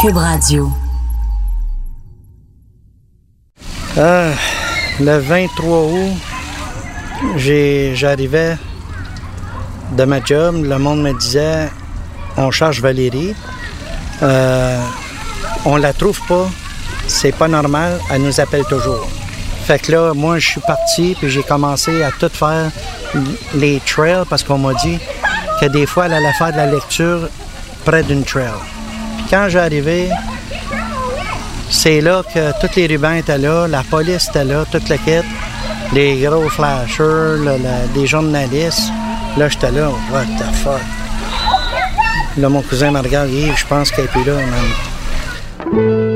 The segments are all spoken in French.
Cube. Ah, le 23 août, j'arrivais de ma job. Le monde me disait on cherche Valérie. Euh, on la trouve pas. C'est pas normal. Elle nous appelle toujours. Fait que là, moi, je suis parti puis j'ai commencé à tout faire les trails parce qu'on m'a dit que des fois, elle allait faire de la lecture près d'une trail. Quand j'arrivais, c'est là que tous les rubans étaient là, la police était là, toute la quête, les gros flashers, le- le- des journalistes. Là, j'étais là, what the fuck. Là, mon cousin me regarde, je pense qu'elle est plus là, man.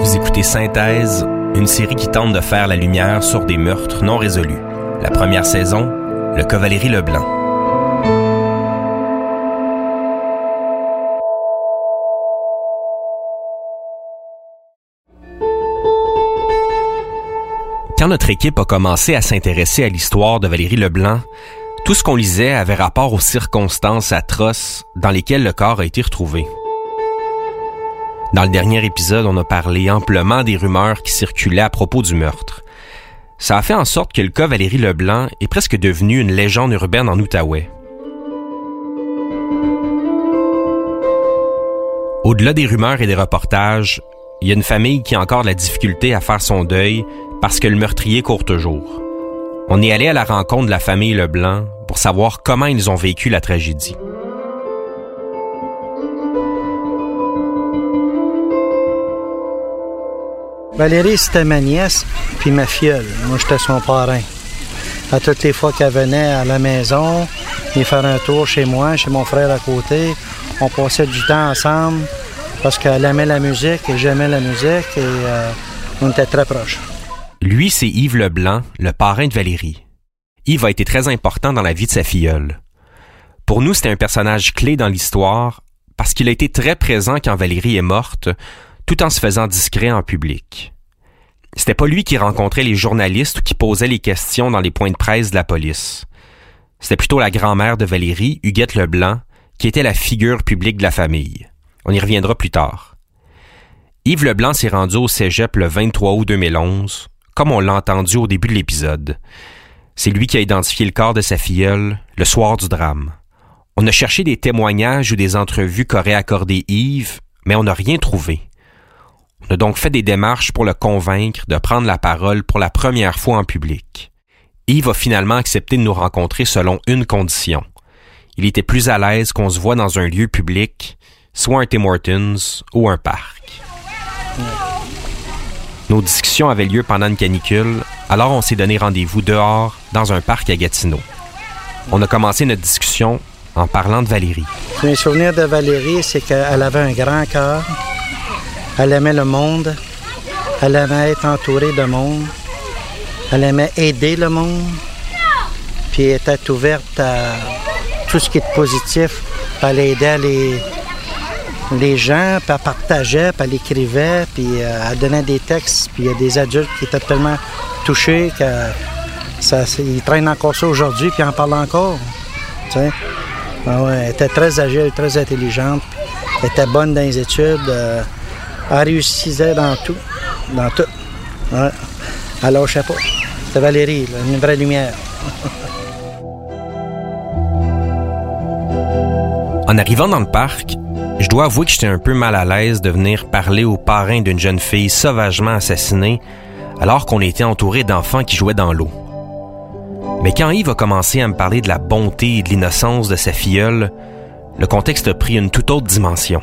Vous écoutez Synthèse, une série qui tente de faire la lumière sur des meurtres non résolus. La première saison, le cas Valérie Leblanc. Quand notre équipe a commencé à s'intéresser à l'histoire de Valérie Leblanc, tout ce qu'on lisait avait rapport aux circonstances atroces dans lesquelles le corps a été retrouvé. Dans le dernier épisode, on a parlé amplement des rumeurs qui circulaient à propos du meurtre. Ça a fait en sorte que le cas Valérie Leblanc est presque devenu une légende urbaine en Outaouais. Au-delà des rumeurs et des reportages, il y a une famille qui a encore la difficulté à faire son deuil parce que le meurtrier court toujours. On est allé à la rencontre de la famille Leblanc pour savoir comment ils ont vécu la tragédie. Valérie, c'était ma nièce, puis ma filleule. Moi, j'étais son parrain. À toutes les fois qu'elle venait à la maison, venir faire un tour chez moi, chez mon frère à côté, on passait du temps ensemble parce qu'elle aimait la musique et j'aimais la musique et euh, on était très proches. Lui, c'est Yves Leblanc, le parrain de Valérie. Yves a été très important dans la vie de sa filleule. Pour nous, c'était un personnage clé dans l'histoire parce qu'il a été très présent quand Valérie est morte, tout en se faisant discret en public. C'était pas lui qui rencontrait les journalistes ou qui posait les questions dans les points de presse de la police. C'était plutôt la grand-mère de Valérie, Huguette Leblanc, qui était la figure publique de la famille. On y reviendra plus tard. Yves Leblanc s'est rendu au cégep le 23 août 2011, comme on l'a entendu au début de l'épisode. C'est lui qui a identifié le corps de sa filleule le soir du drame. On a cherché des témoignages ou des entrevues qu'aurait accordé Yves, mais on n'a rien trouvé. On a donc fait des démarches pour le convaincre de prendre la parole pour la première fois en public. Yves a finalement accepté de nous rencontrer selon une condition. Il était plus à l'aise qu'on se voit dans un lieu public, soit un Tim Hortons ou un parc. Nos discussions avaient lieu pendant une canicule, alors on s'est donné rendez-vous dehors, dans un parc à Gatineau. On a commencé notre discussion en parlant de Valérie. Mes souvenirs de Valérie, c'est qu'elle avait un grand cœur. Elle aimait le monde. Elle aimait être entourée de monde. Elle aimait aider le monde. Puis elle était ouverte à tout ce qui est positif. Elle aidait les, les gens, puis elle partageait, puis elle écrivait, puis euh, elle donnait des textes. Puis il y a des adultes qui étaient tellement touchés que ça, c'est- ils traînent encore ça aujourd'hui, puis en parlent encore. Ah ouais, elle était très agile, très intelligente. Elle était bonne dans les études. euh, elle réussissait dans tout. Dans tout. Elle lâchait pas. C'était Valérie, une vraie lumière. En arrivant dans le parc, je dois avouer que j'étais un peu mal à l'aise de venir parler au parrain d'une jeune fille sauvagement assassinée alors qu'on était entouré d'enfants qui jouaient dans l'eau. Mais quand Yves a commencé à me parler de la bonté et de l'innocence de sa filleule, le contexte a pris une toute autre dimension.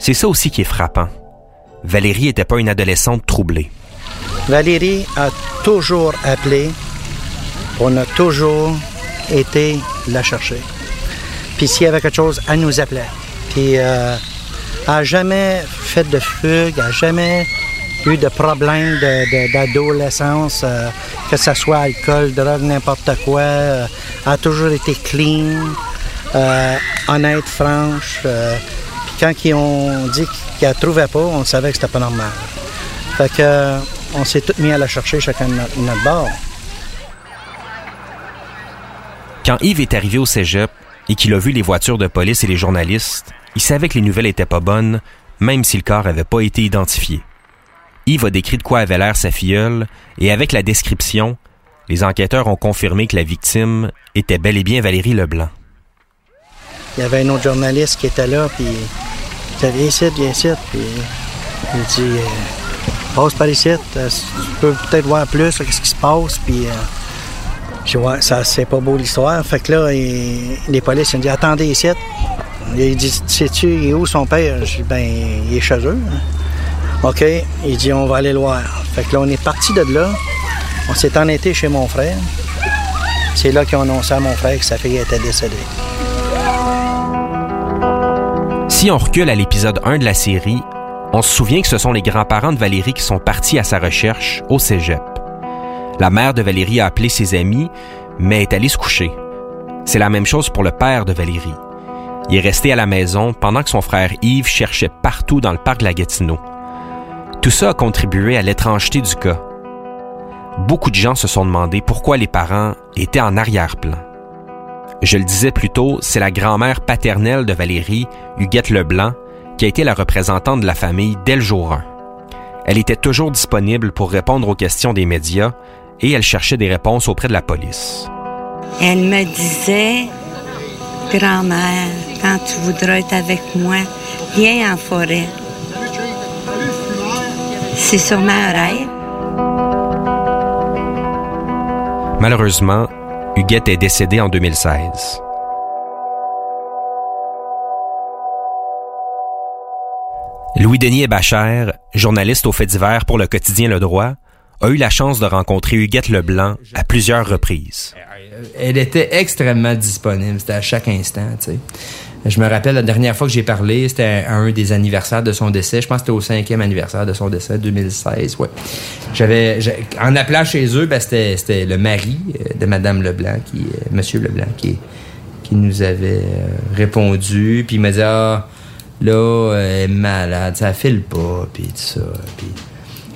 C'est ça aussi qui est frappant. Valérie n'était pas une adolescente troublée. Valérie a toujours appelé. On a toujours été la chercher. Puis s'il y avait quelque chose, elle nous appelait. Puis euh, elle n'a jamais fait de fugue, elle n'a jamais eu de problème d'adolescence, euh, que ce soit alcool, drogue, n'importe quoi. Euh, elle a toujours été clean, honnête, franche. Quand ils ont dit qu'elle ne trouvait pas, on savait que c'était pas normal. Fait que, on s'est tous mis à la chercher chacun de notre, notre bord. Quand Yves est arrivé au cégep et qu'il a vu les voitures de police et les journalistes, il savait que les nouvelles étaient pas bonnes, même si le corps n'avait pas été identifié. Yves a décrit de quoi avait l'air sa filleule, et avec la description, les enquêteurs ont confirmé que la victime était bel et bien Valérie Leblanc. Il y avait un autre journaliste qui était là, puis dit Viens ici, viens ici. Puis il dit euh, Passe par ici, euh, tu peux peut-être voir plus ce qui se passe. Puis euh, je vois, ça, c'est pas beau l'histoire. Fait que là, les policiers ont dit Attendez ici. Il dit Sais-tu, il est où son père? Je dis Ben, il est chez eux. OK. Il dit On va aller le voir. Fait que là, on est parti de là. On s'est en été chez mon frère. C'est là qu'ils ont annoncé à mon frère que sa fille était décédée. Si on recule à l'épisode 1 de la série, on se souvient que ce sont les grands-parents de Valérie qui sont partis à sa recherche au cégep. La mère de Valérie a appelé ses amis, mais est allée se coucher. C'est la même chose pour le père de Valérie. Il est resté à la maison pendant que son frère Yves cherchait partout dans le parc de la Gatineau. Tout ça a contribué à l'étrangeté du cas. Beaucoup de gens se sont demandé pourquoi les parents étaient en arrière-plan. Je le disais plus tôt, c'est la grand-mère paternelle de Valérie, Huguette Leblanc, qui a été la représentante de la famille dès le jour 1. Elle était toujours disponible pour répondre aux questions des médias et elle cherchait des réponses auprès de la police. Elle me disait, grand-mère, quand tu voudras être avec moi, viens en forêt. C'est sûrement un rêve. Malheureusement, Huguette est décédée en 2016. Louis-Denis Bachère, journaliste au fait divers pour le quotidien Le Droit, a eu la chance de rencontrer Huguette Leblanc à plusieurs reprises. Elle était extrêmement disponible, c'était à chaque instant. Je me rappelle la dernière fois que j'ai parlé, c'était un des anniversaires de son décès. Je pense que c'était au cinquième anniversaire de son décès, 2016. Ouais. J'avais, en appelant chez eux, ben, c'était, le mari euh, de Madame Leblanc, qui, euh, Monsieur Leblanc, qui, qui nous avait euh, répondu. Puis il m'a dit ah là, elle est malade, ça file pas, puis tout ça. Puis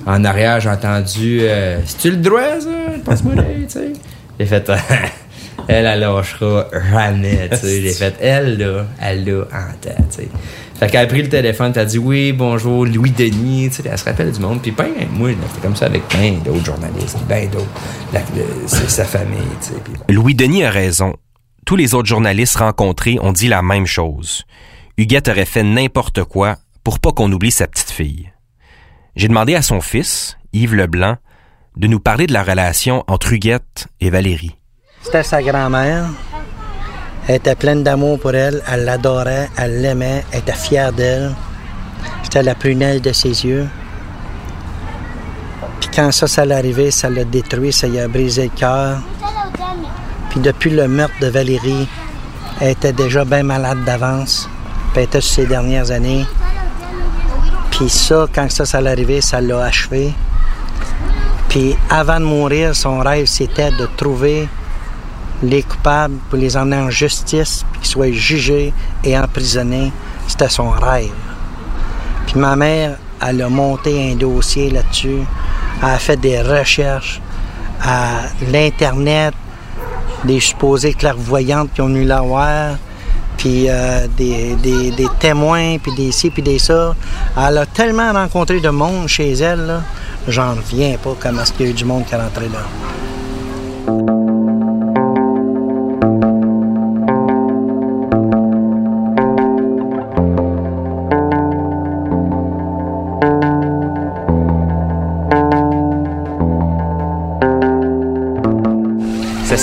en arrière, j'ai entendu c'est-tu le droit, ça? Passe-moi tu sais. J'ai fait elle, elle lâchera jamais, tu sais. J'ai fait, elle, là, elle l'a en tête, tu sais. Fait qu'elle a pris le téléphone, t'as dit oui, bonjour, Louis Denis, tu sais, elle se rappelle du monde. Puis ben, moi, c'était comme ça avec plein d'autres journalistes, ben d'autres, c'est sa famille, tu sais. Louis Denis a raison. Tous les autres journalistes rencontrés ont dit la même chose. Huguette aurait fait n'importe quoi pour pas qu'on oublie sa petite fille. J'ai demandé à son fils, Yves Leblanc, de nous parler de la relation entre Huguette et Valérie. Sa grand-mère. Elle était pleine d'amour pour elle. Elle l'adorait, elle l'aimait, elle était fière d'elle. C'était la prunelle de ses yeux. Puis quand ça, ça l'est arrivé, ça l'a détruit, ça lui a brisé le cœur. Puis depuis le meurtre de Valérie, elle était déjà bien malade d'avance. Puis elle était sur ses dernières années. Puis ça, quand ça, ça l'est arrivé, ça l'a achevé. Puis avant de mourir, son rêve, c'était de trouver les coupables pour les emmener en justice, puis qu'ils soient jugés et emprisonnés. C'était son rêve. Puis ma mère, elle a monté un dossier là-dessus. Elle a fait des recherches à l'Internet, des supposées clairvoyantes qui ont eu l'avoir, puis euh, des, des, témoins, puis des ci, puis des ça. Elle a tellement rencontré de monde chez elle, j'en reviens pas comment est-ce qu'il y a eu du monde qui est rentré là.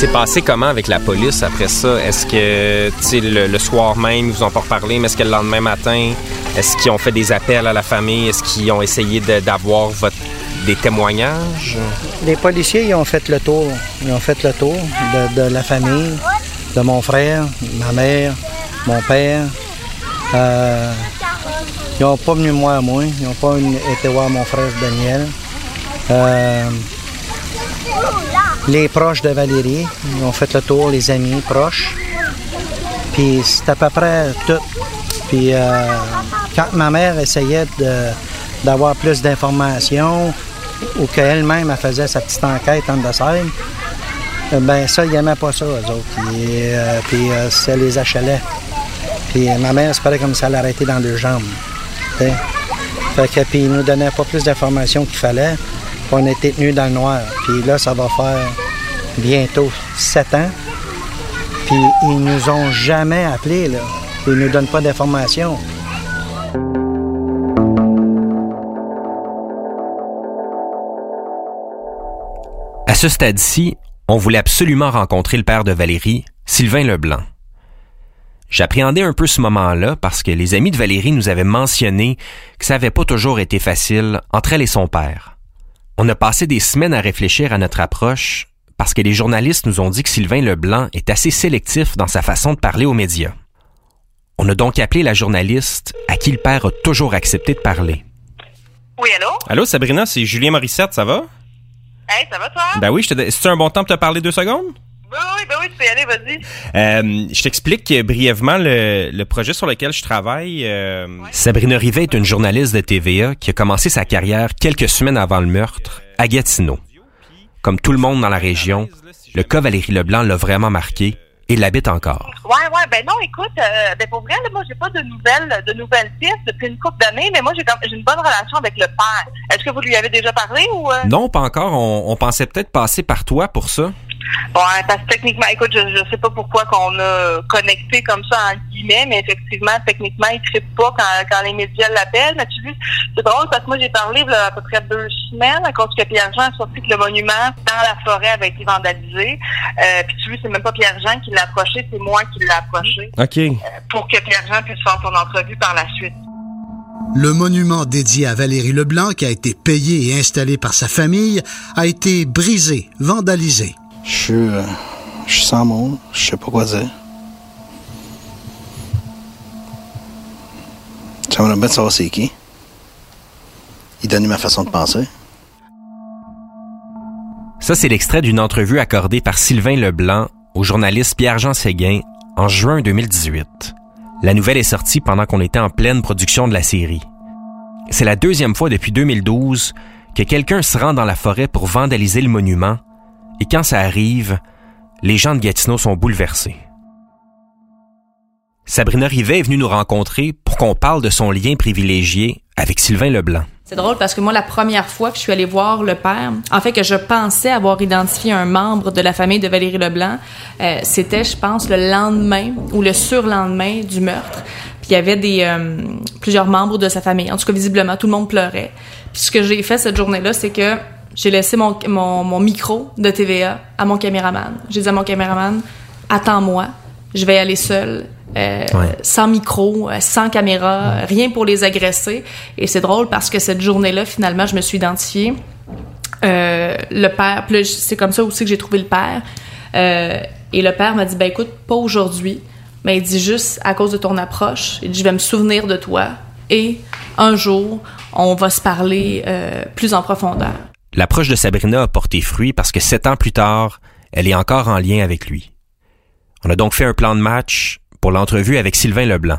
S'est passé comment avec la police après ça? Est-ce que, le, le, soir même, ils vous ont pas reparlé, mais est-ce que le lendemain matin, est-ce qu'ils ont fait des appels à la famille? Est-ce qu'ils ont essayé d'avoir des témoignages? Les policiers, ils ont fait le tour. Ils ont fait le tour de, la famille, de mon frère, ma mère, mon père. Euh, ils n'ont pas venu moi à moi. Ils n'ont pas été voir mon frère Daniel. Euh, les proches de Valérie. Ils ont fait le tour, les amis proches. Puis c'est à peu près tout. Puis euh, quand ma mère essayait d'avoir plus d'informations ou qu'elle-même faisait sa petite enquête en dessert, Euh, Ben ça, ils n'aimaient pas ça, eux autres. Puis euh, ça les achalait. Puis ma mère, c'est pareil comme ça l'arrêtait dans deux jambes. Fait que, puis ils nous donnaient pas plus d'informations qu'il fallait. On était tenus dans le noir. Puis là, ça va faire bientôt sept ans. Puis ils nous ont jamais appelés, là. Ils nous donnent pas d'informations. À ce stade-ci, on voulait absolument rencontrer le père de Valérie, Sylvain Leblanc. J'appréhendais un peu ce moment-là parce que les amis de Valérie nous avaient mentionné que ça n'avait pas toujours été facile entre elle et son père. On a passé des semaines à réfléchir à notre approche parce que les journalistes nous ont dit que Sylvain Leblanc est assez sélectif dans sa façon de parler aux médias. On a donc appelé la journaliste à qui le père a toujours accepté de parler. Oui, allô? Allô, Sabrina, c'est Julien Morissette, ça va? Hey, ça va, toi? Ben oui, je te... c'est un bon temps pour te parler deux secondes? Oui, oui, ben oui, tu peux y aller, vas-y. Euh, je t'explique brièvement le, le projet sur lequel je travaille. euh, Sabrina Rivet est une journaliste de TVA qui a commencé sa carrière quelques semaines avant le meurtre à Gatineau. Comme tout le monde dans la région, le cas Valérie Leblanc l'a vraiment marqué et l'habite encore. Ouais, ouais, ben non, écoute, euh, ben pour vrai, là, moi, j'ai pas de nouvelles, de nouvelles pistes depuis une couple d'années, mais moi, j'ai comme, j'ai une bonne relation avec le père. Est-ce que vous lui avez déjà parlé ou? euh? Non, pas encore. On, on pensait peut-être passer par toi pour ça. Ouais, parce que techniquement, écoute, je, je sais pas pourquoi qu'on a connecté comme ça en guillemets, mais effectivement, techniquement, il ne pas quand, quand les médias l'appellent. Mais tu vois, c'est drôle parce que moi j'ai parlé là, à peu près deux semaines à cause que Pierre-Jean a sorti que le monument dans la forêt avait été vandalisé. Euh, puis tu vois, c'est même pas Pierre-Jean qui l'a approché, c'est moi qui l'ai approché OK. euh, pour que Pierre-Jean puisse faire son entrevue par la suite. Le monument dédié à Valérie Leblanc, qui a été payé et installé par sa famille, a été brisé, vandalisé. Je suis, euh, je sans mots. Je sais pas quoi dire. J'aimerais bien savoir c'est qui. Il donne ma façon de penser. Ça, c'est l'extrait d'une entrevue accordée par Sylvain Leblanc au journaliste Pierre-Jean Séguin en juin 2018. La nouvelle est sortie pendant qu'on était en pleine production de la série. C'est la deuxième fois depuis 2012 que quelqu'un se rend dans la forêt pour vandaliser le monument, et quand ça arrive, les gens de Gatineau sont bouleversés. Sabrina Rivet est venue nous rencontrer pour qu'on parle de son lien privilégié avec Sylvain Leblanc. C'est drôle parce que moi, la première fois que je suis allée voir le père, en fait, que je pensais avoir identifié un membre de la famille de Valérie Leblanc, euh, c'était, je pense, le lendemain ou le surlendemain du meurtre. Puis il y avait des euh, plusieurs membres de sa famille. En tout cas, visiblement, tout le monde pleurait. Puis ce que j'ai fait cette journée-là, c'est que j'ai laissé mon, mon, mon micro de TVA à mon caméraman. J'ai dit à mon caméraman, attends-moi, je vais aller seul. Euh, Ouais. sans micro, euh, sans caméra, rien pour les agresser. Et c'est drôle parce que cette journée-là, finalement, je me suis identifiée. Euh, le père, c'est comme ça aussi que j'ai trouvé le père. Euh, et le père m'a dit, ben écoute, pas aujourd'hui, mais il dit juste à cause de ton approche. Il dit, je vais me souvenir de toi et un jour, on va se parler plus en profondeur. L'approche de Sabrina a porté fruit parce que sept ans plus tard, elle est encore en lien avec lui. On a donc fait un plan de match pour l'entrevue avec Sylvain Leblanc.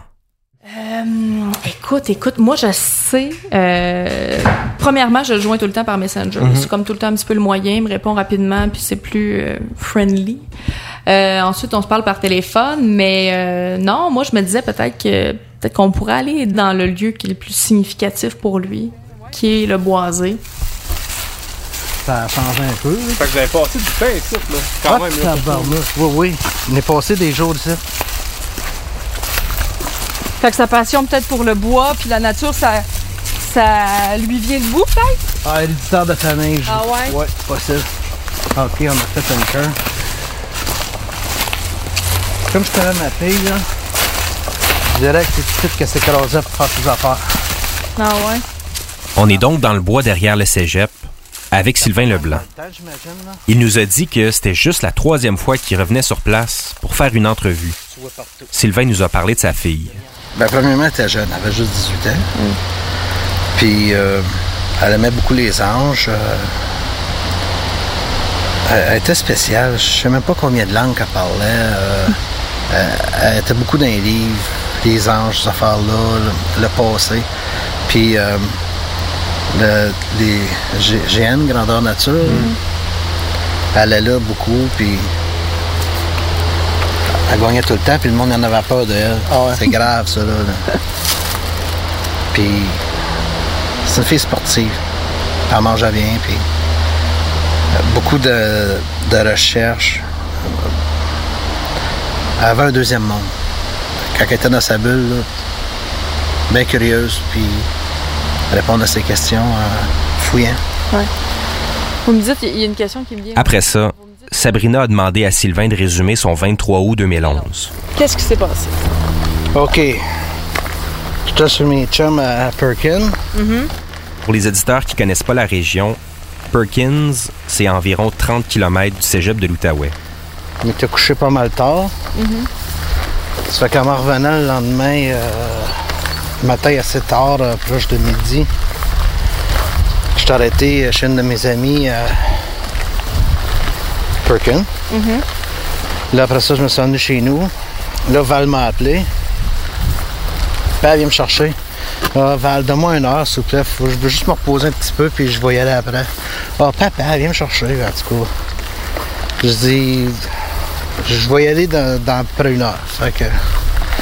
Euh, écoute, écoute, moi je sais. euh, premièrement, je le joins tout le temps par Messenger. C'est comme tout le temps un petit peu le moyen, il me répond rapidement, puis c'est plus euh, friendly. Euh, ensuite, on se parle par téléphone, mais euh, non, moi je me disais peut-être que peut-être qu'on pourrait aller dans le lieu qui est le plus significatif pour lui, qui est le boisé. Ça a changé un peu. là. Fait que vous avez passé du temps ici, là. Quand Ah, même, là. tabarnak. Oui, oui. On est passé des jours ici. Fait que sa passion peut-être pour le bois puis la nature, ça, ça lui vient de vous peut-être? Ah, héréditaire de famille. je- Ah ouais? Ouais, possible. Ok, on a fait un cœur. Comme je connais ma fille, là, je dirais que c'est tout de suite qu'elle s'écrasait pour faire ses affaires. Ah ouais? On est donc dans le bois derrière le cégep avec Sylvain Leblanc. Il nous a dit que c'était juste la troisième fois qu'il revenait sur place pour faire une entrevue. Sylvain nous a parlé de sa fille. Ben, premièrement, elle était jeune, elle avait juste 18 ans. Puis, euh, elle aimait beaucoup les anges. euh, elle, était spéciale. Je sais même pas combien de langues qu'elle parlait. euh, elle, elle était beaucoup dans les livres, les anges, ces affaires-là, le, le passé. Puis, le, les GN, Grandeur Nature, Elle allait là beaucoup, puis elle gagnait tout le temps, puis le monde en avait peur d'elle. C'est grave, ça, là. là. puis c'est une fille sportive. Elle mangeait bien, puis beaucoup de, de recherches. Elle avait un deuxième monde. Quand elle était dans sa bulle, là, bien curieuse, puis répondre à ses questions en fouillant. Ouais. Vous me dites, il y a une question qui me vient. Après ça, Sabrina a demandé à Sylvain de résumer son 23 août 2011. Qu'est-ce qui s'est passé? OK. J'étais sur mes chums à Perkin. Pour les éditeurs qui connaissent pas la région, Perkins, c'est environ 30 km du cégep de l'Outaouais. On était couché pas mal tard. Ça fait qu'en revenant le lendemain, euh, matin assez tard, euh, proche de midi, je suis arrêté chez une de mes amies à Perkin. Là, après ça, je me suis rendu chez nous. Là, Val m'a appelé. Elle vient me chercher. Ah, Val, donne-moi une heure, s'il vous plaît. Faut- je veux juste me reposer un petit peu, puis je vais y aller après. Ah, papa, viens me chercher, en tout cas. Je dis, je vais y aller dans, dans à peu près une heure. Fait que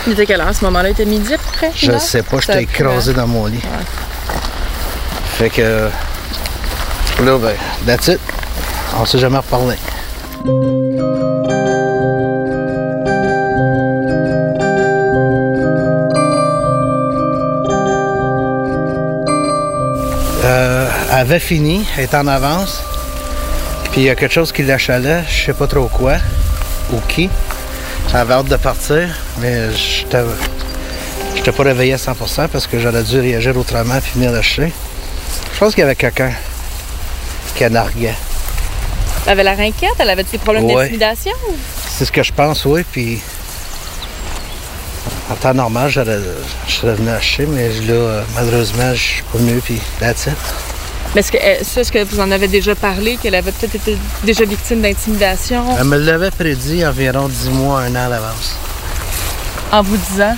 Il était quelle heure? À ce moment-là? Il était midi à près? je sais pas, j'étais pu, écrasé dans mon lit. Fait que là, ben, that's it. On s'est jamais reparlé. Euh, elle avait fini, elle était en avance. Puis il y a quelque chose qui l'achalait, je sais pas trop quoi ou qui. J'avais hâte de partir, mais j'étais j'étais pas réveillé à 100% parce que j'aurais dû réagir autrement puis venir lâcher. Je pense qu'il y avait quelqu'un qui la narguait. Elle avait l'air inquiète? Elle avait des problèmes Ouais. d'intimidation? C'est ce que je pense, oui. Puis en temps normal, je serais venu lâcher, mais là, euh, malheureusement, je suis pas venu, puis that's it. Mais est-ce que, est-ce que vous en avez déjà parlé, qu'elle avait peut-être été déjà victime d'intimidation? Elle me l'avait prédit environ 10 mois, un an à l'avance. en vous disant?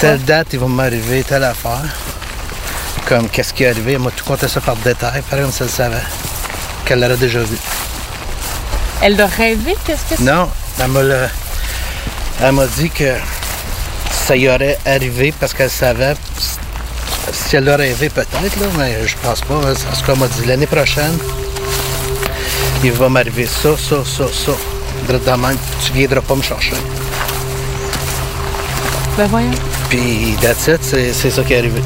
Telle date, il va m'arriver telle affaire. Comme qu'est-ce qui est arrivé, elle m'a tout compté ça par détail, pareil comme si elle le savait. Qu'elle l'aurait déjà vu. Elle l'a rêvé? Qu'est-ce que c'est? Non, elle m'a le- elle m'a dit que ça y aurait arrivé parce qu'elle savait. Si elle l'a rêvé, peut-être, là, mais je pense pas. hein. C'est ce qu'elle m'a dit. L'année prochaine, il va m'arriver ça, ça, ça, ça. De même, tu viendras pas me chercher. Ben voyons. Puis, that's it, c'est ça qui est arrivé.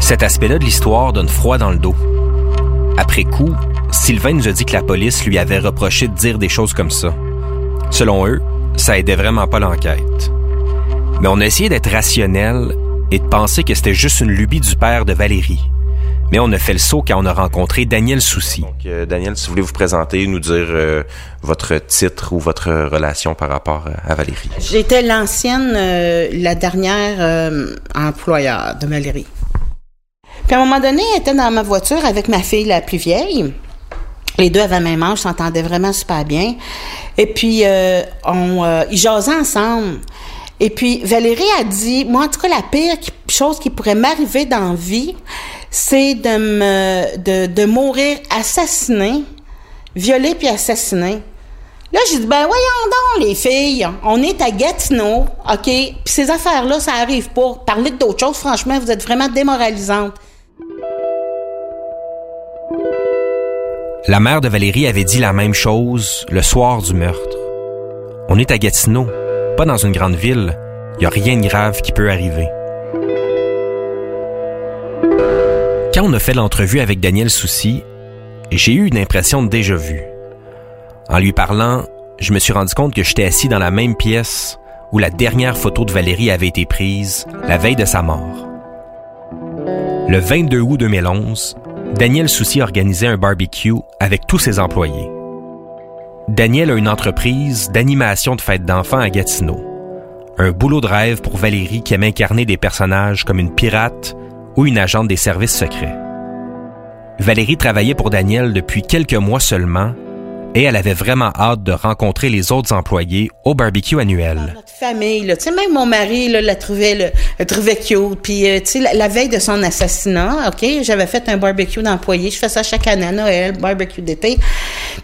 Cet aspect-là de l'histoire donne froid dans le dos. Après coup, Sylvain nous a dit que la police lui avait reproché de dire des choses comme ça. Selon eux, ça aidait vraiment pas l'enquête. Mais on a essayé d'être rationnel et de penser que c'était juste une lubie du père de Valérie. Mais on a fait le saut quand on a rencontré Daniel Soucy. Donc, euh, Daniel, si vous voulez vous présenter, nous dire euh, votre titre ou votre relation par rapport euh, à Valérie. J'étais l'ancienne, euh, la dernière euh, employeur de Valérie. Puis à un moment donné, elle était dans ma voiture avec ma fille la plus vieille. Les deux avaient le même âge, s'entendaient vraiment super bien. Et puis, euh, on, euh, ils jasaient ensemble. Et puis, Valérie a dit, moi, en tout cas, la pire chose qui pourrait m'arriver dans la vie, c'est de mourir assassinée, violée puis assassinée. Là, j'ai dit, ben voyons donc, les filles, on est à Gatineau, OK? Puis ces affaires-là, ça arrive pas. Parler d'autres choses, franchement, vous êtes vraiment démoralisantes. La mère de Valérie avait dit la même chose le soir du meurtre. On est à Gatineau, pas dans une grande ville. Il y a rien de grave qui peut arriver. Quand on a fait l'entrevue avec Daniel Soucy, j'ai eu une impression de déjà vu. En lui parlant, je me suis rendu compte que j'étais assis dans la même pièce où la dernière photo de Valérie avait été prise la veille de sa mort. Le 22 août 2011, Daniel Soucy organisait un barbecue avec tous ses employés. Daniel a une entreprise d'animation de fêtes d'enfants à Gatineau. Un boulot de rêve pour Valérie qui aime incarner des personnages comme une pirate ou une agente des services secrets. Valérie travaillait pour Daniel depuis quelques mois seulement et elle avait vraiment hâte de rencontrer les autres employés au barbecue annuel. Notre famille, là, même mon mari, la trouvait, là, trouvait cute. Puis, euh, la, la veille de son assassinat, OK, j'avais fait un barbecue d'employés. Je fais ça chaque année à Noël, barbecue d'été.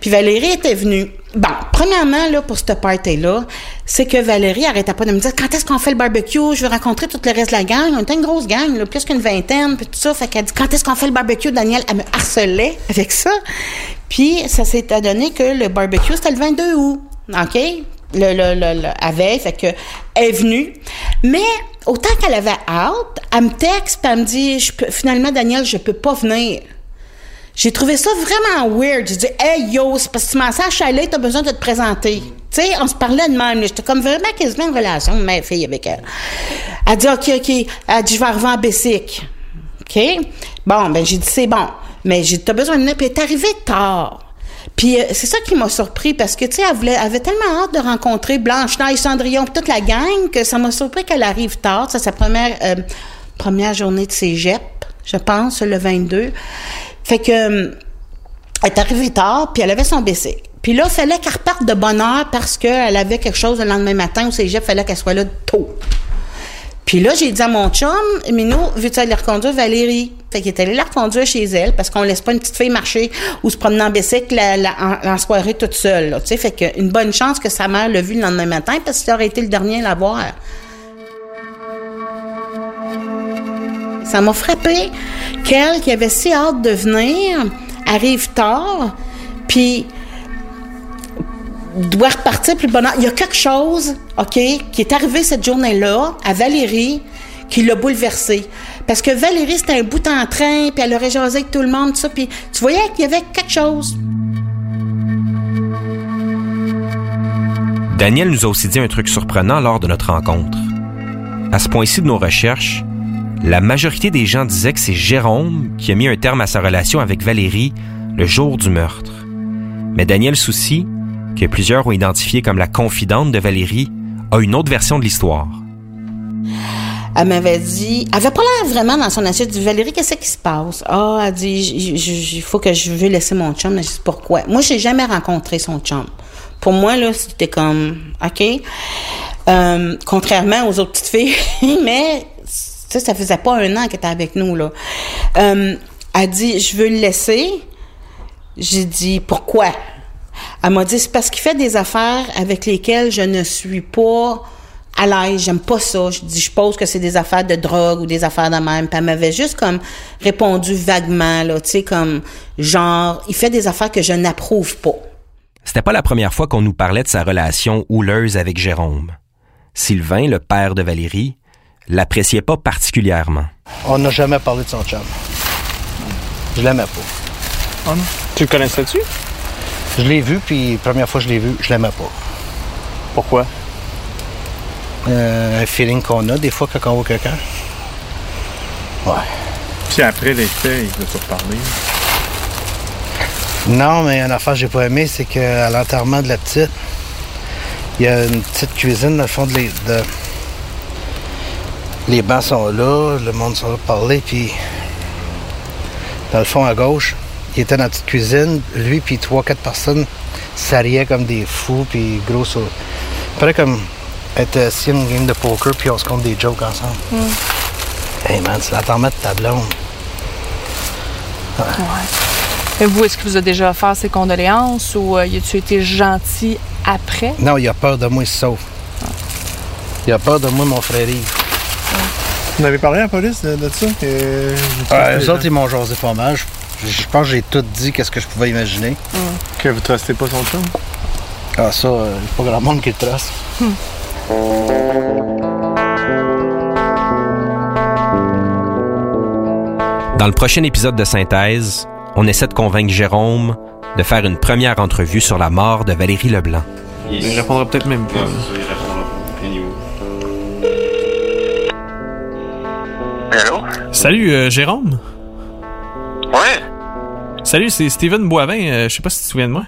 Puis Valérie était venue. Bon, premièrement, là, pour cette party-là, c'est que Valérie arrêtait pas de me dire quand est-ce qu'on fait le barbecue, je veux rencontrer tout le reste de la gang. On était une grosse gang, là, plus qu'une vingtaine, puis tout ça. Fait qu'elle dit quand est-ce qu'on fait le barbecue, Daniel, elle me harcelait avec ça. Puis ça s'est donné que le barbecue, c'était le 22 août. OK? Le, le, le, le, veille, fait que est venue. Mais autant qu'elle avait hâte, elle me texte, puis elle me dit finalement, Daniel, je peux pas venir. J'ai trouvé ça vraiment weird. J'ai dit, hey yo, c'est parce que tu m'as à chalet, t'as besoin de te présenter. Tu sais, on se parlait de même. J'étais comme vraiment quasiment une relation de mère fille avec elle. Elle dit, OK, OK. Elle dit, je vais arriver en Bessic. OK? Bon, ben, j'ai dit, c'est bon. Mais j'ai t'as besoin de venir. Puis elle est arrivée tard. Puis euh, c'est ça qui m'a surpris parce que, tu sais, elle, voulait- elle avait tellement hâte de rencontrer Blanche-Neige, Cendrillon, toute la gang que ça m'a surpris qu'elle arrive tard. C'est sa première, euh, première journée de cégep, je pense, le 22. Fait que, euh, elle est arrivée tard, puis elle avait son bicycle. Puis là, il fallait qu'elle reparte de bonne heure parce qu'elle avait quelque chose le lendemain matin au cégep, il fallait qu'elle soit là tôt. Puis là, j'ai dit à mon chum, Minou, veux-tu aller reconduire Valérie? Fait qu'il est allé la reconduire chez elle parce qu'on laisse pas une petite fille marcher ou se promener en bicycle en, soirée toute seule. Tu sais. fait que une bonne chance que sa mère l'a vu le lendemain matin parce que ça aurait été le dernier à la voir. Ça m'a frappé qu'elle, qui avait si hâte de venir, arrive tard, puis doit repartir plus bonheur. Il y a quelque chose, OK, qui est arrivé cette journée-là à Valérie qui l'a bouleversée. Parce que Valérie, c'était un bout en train, puis elle aurait jasé avec tout le monde, ça, puis tu voyais qu'il y avait quelque chose. Daniel nous a aussi dit un truc surprenant lors de notre rencontre. À ce point-ci de nos recherches, la majorité des gens disaient que c'est Jérôme qui a mis un terme à sa relation avec Valérie le jour du meurtre. Mais Daniel Soucy, que plusieurs ont identifié comme la confidente de Valérie, a une autre version de l'histoire. Elle m'avait dit, elle avait pas l'air vraiment dans son assiette. Dit, Valérie, qu'est-ce qui se passe? Ah, elle dit, il faut que je veux laisser mon chum. Je dis, pourquoi? Moi, j'ai jamais rencontré son chum. Pour moi, là, c'était comme, OK. Euh, contrairement aux autres petites filles, mais, sais, ça faisait pas un an qu'elle était avec nous, là. Euh, elle dit, je veux le laisser. J'ai dit, pourquoi? Elle m'a dit, c'est parce qu'il fait des affaires avec lesquelles je ne suis pas à l'aise, j'aime pas ça. Je dis, je pose que c'est des affaires de drogue ou des affaires de même. Puis elle m'avait juste comme répondu vaguement, là, tu sais, comme genre, il fait des affaires que je n'approuve pas. C'était pas la première fois qu'on nous parlait de sa relation houleuse avec Jérôme. Sylvain, le père de Valérie, l'appréciait pas particulièrement. On n'a jamais parlé de son chum. Je l'aimais pas. Oh non? Tu le connaissais-tu? Je l'ai vu, puis la première fois que je l'ai vu, je l'aimais pas. Pourquoi? Euh, un feeling qu'on a des fois quand on voit quelqu'un. Ouais. Puis après les faits, il veut pas reparler. Non, mais une affaire que j'ai pas aimé, c'est qu'à l'enterrement de la petite, il y a une petite cuisine dans le fond de les. de- Les bancs sont là, le monde là pour parler, puis dans le fond à gauche, il était dans la petite cuisine, lui puis trois, quatre personnes s'arriaient comme des fous, puis gros sur. Pareil comme être assis à une game de poker, puis on se compte des jokes ensemble. Hey man, c'est l'enterrement de ta blonde. Et vous, est-ce qu'il vous a déjà offert ses condoléances ou euh, y a-tu été gentil après? Non, il a peur de moi, il se sauve. Il a peur de moi, mon frère Yves. Vous avez parlé à la police de, de ça? Que, Ouais, eux autres, ils m'ont jasé pas mal. Je, je pense que j'ai tout dit, qu'est-ce que je pouvais imaginer. que vous trustez pas son chum? Ah, ça, euh, il n'y a pas grand monde qui le trace. Dans le prochain épisode de Synthèse, on essaie de convaincre Jérôme de faire une première entrevue sur la mort de Valérie Leblanc. Il répondra peut-être même pas. Allô? Salut, euh, Jérôme. Ouais? Salut, c'est Steven Boivin. euh, je sais pas si tu te souviens de moi.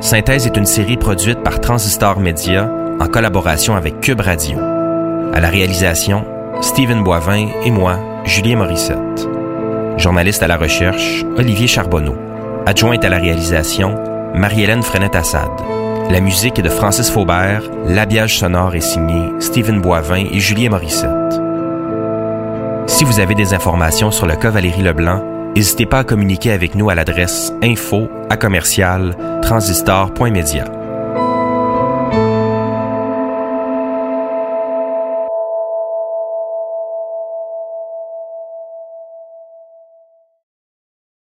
Synthèse est une série produite par Transistor Media en collaboration avec Cube Radio. À la réalisation, Stephen Boivin et moi, Julien Morissette. Journaliste à la recherche, Olivier Charbonneau. Adjointe à la réalisation, Marie-Hélène Frenette-Assad. La musique est de Francis Faubert, l'habillage sonore est signé Stephen Boivin et Julien Morissette. Si vous avez des informations sur le cas Valérie Leblanc, n'hésitez pas à communiquer avec nous à l'adresse info à commercial transistor.media.